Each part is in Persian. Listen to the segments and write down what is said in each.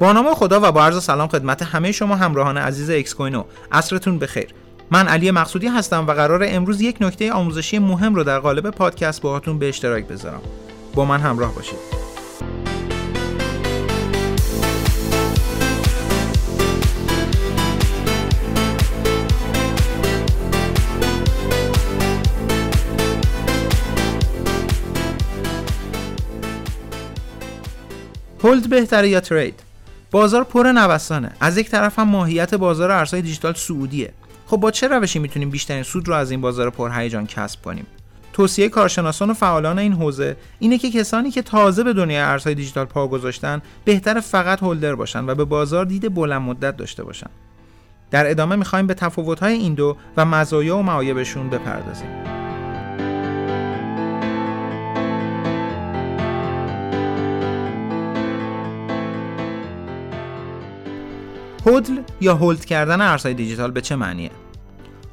با نام خدا و با عرض سلام خدمت همه شما همراهان عزیز اکس کوینو عصرتون بخیر. من علی مقصودی هستم و قرار امروز یک نکته آموزشی مهم رو در قالب پادکست باهاتون به اشتراک بذارم. با من همراه باشید. هولد بهتره یا ترید بازار پر نوسانه. از یک طرف هم ماهیت بازار ارزهای دیجیتال سعودیه. خب با چه روشی می‌تونیم بیشترین سود رو از این بازار پرهیجان کسب کنیم؟ توصیه کارشناسان و فعالان این حوزه اینه که کسانی که تازه به دنیای ارزهای دیجیتال پا گذاشتن بهتر فقط هولدر باشن و به بازار دید بلند مدت داشته باشن. در ادامه می‌خوایم به تفاوت‌های این دو و مزایا و معایبشون بپردازیم. هودل یا هولد کردن ارزهای دیجیتال به چه معنیه؟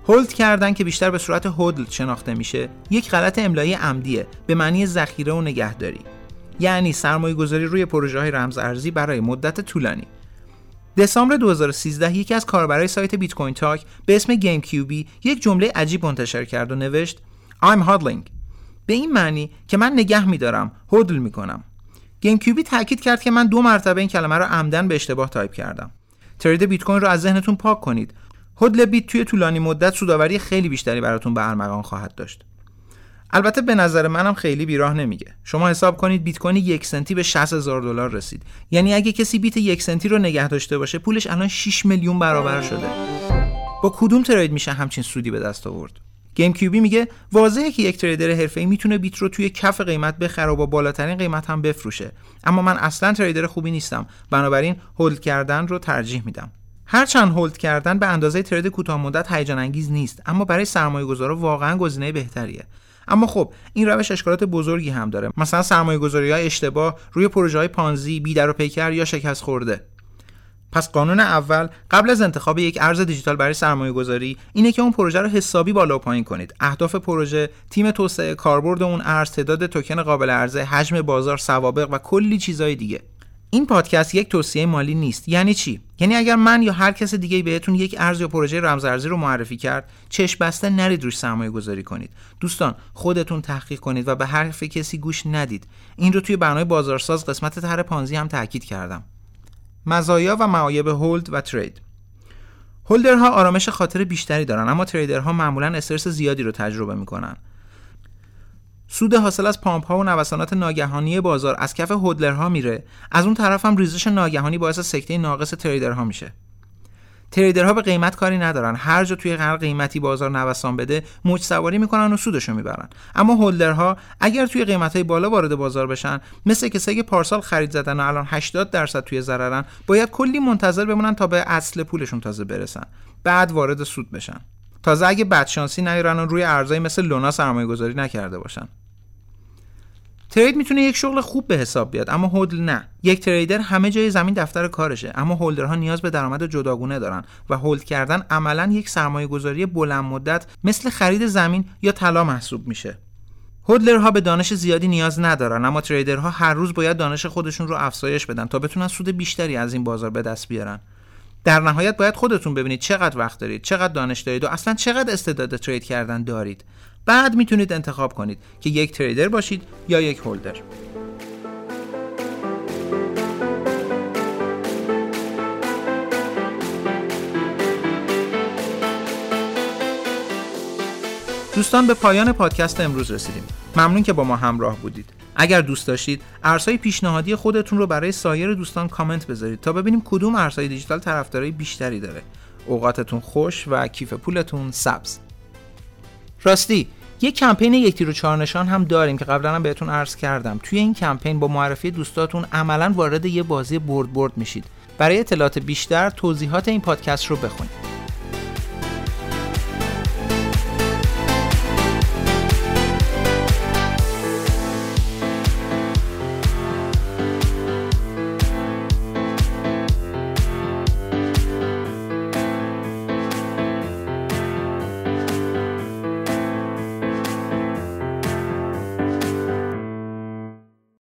هولد کردن که بیشتر به صورت هودل شناخته میشه یک غلط املایی عمدیه به معنی ذخیره و نگهداری. یعنی سرمایه گذاری روی پروژه های رمز ارزی برای مدت طولانی. دسامبر 2013 یکی از کاربرای سایت بیت کوین تاک به اسم گیم کیوبی یک جمله عجیب منتشر کرد و نوشت I'm hodling. به این معنی که من نگه میدارم هودل می‌کنم. گیم کیوبی تاکید کرد که من دو مرتبه این کلمه رو عمداً به اشتباه تایپ کردم. trade بیت کوین رو از ذهنتون پاک کنید. HODL بیت توی طولانی مدت سوداوری خیلی بیشتری براتون به ارمغان خواهد داشت. البته به نظر منم خیلی بیراه نمیگه. شما حساب کنید بیت کوین یک سنتی به 60 هزار دلار رسید. یعنی اگه کسی بیت یک سنتی رو نگه داشته باشه پولش الان 6 میلیون برابر شده. با کدوم trade میشه همچین سودی به دست آورد؟ گیم کیوبی میگه واضحه که یک trader حرفه‌ای می‌تونه بیت رو توی کف قیمت بخره و با بالاترین قیمت هم بفروشه. اما من اصلا تریدر خوبی نیستم. بنابراین هولد کردن رو ترجیح میدم. هرچند هولد کردن به اندازه ترید کوتاه مدت هیجان انگیز نیست اما برای سرمایه گذارا واقعا گزینه بهتریه. اما خب این روش اشکالات بزرگی هم داره. مثلا سرمایه گذاری های اشتباه روی پروژه های پانزی بیدر و پیکر یا شکست خورده پس قانون اول قبل از انتخاب یک ارز دیجیتال برای سرمایه گذاری اینه که اون پروژه رو حسابی بالا و پایین کنید. اهداف پروژه تیم توسعه کاربرد اون ارز تعداد توکن قابل عرضه حجم بازار سوابق و کلی چیزای دیگه. این پادکست یک توصیه مالی نیست. یعنی چی؟ یعنی اگر من یا هر کس دیگه بهتون یک ارز یا پروژه رمزارزی رو معرفی کرد چشم بسته نرید روش سرمایه گذاری کنید. دوستان خودتون تحقیق کنید و به حرف کسی گوش ندید. این رو توی برنامه بازارساز قسمت طرح پانزی هم تاکید کردم. مزایا و معایب هولد و ترید. هولدرها آرامش خاطر بیشتری دارن اما تریدرها معمولا استرس زیادی رو تجربه می‌کنن. سود حاصل از پامپ ها و نوسانات ناگهانی بازار از کف هولدرها میره. از اون طرف هم ریزش ناگهانی باعث سکته ناقص تریدرها میشه. تریدرها به قیمت کاری ندارن. هر جا توی هر قیمتی بازار نوسان بده موج سواری می‌کنن و سودشو می‌برن. اما هولدرها اگر توی قیمت های بالا وارد بازار بشن مثل کسایی که پارسال خرید زدن و الان 80 درصد توی ضررن باید کلی منتظر بمونن تا به اصل پولشون تازه برسن. بعد وارد سود بشن. تازه اگه بدشانسی نیارن روی ارزایی مثل لونا سرمایه گذاری نکرده باشن. ترید می‌تونه یک شغل خوب به حساب بیاد اما هولد نه. یک تریدر همه جای زمین دفتر کارشه اما هولدرها نیاز به درآمد جداگونه دارن و هولد کردن عملا یک سرمایه گذاری بلند مدت مثل خرید زمین یا طلا محسوب میشه. هولدرها به دانش زیادی نیاز ندارن اما تریدرها هر روز باید دانش خودشون رو افزایش بدن تا بتونن سود بیشتری از این بازار به دست بیارن. در نهایت باید خودتون ببینید چقدر وقت دارید چقدر دانش دارید و اصلا چقدر استعداد ترید کردن دارید. بعد می‌تونید انتخاب کنید که یک تریدر باشید یا یک هولدر. دوستان به پایان پادکست امروز رسیدیم. ممنون که با ما همراه بودید. اگر دوست داشتید ارزهای پیشنهادی خودتون رو برای سایر دوستان کامنت بذارید تا ببینیم کدوم ارزهای دیجیتال طرفدارای بیشتری داره. اوقاتتون خوش و کیف پولتون سبز. راستی یک کمپین یک تیر و چهار نشان هم داریم که قبلا هم بهتون عرض کردم. توی این کمپین با معرفی دوستاتون عملا وارد یه بازی برد برد میشید. برای اطلاعات بیشتر توضیحات این پادکست رو بخونید.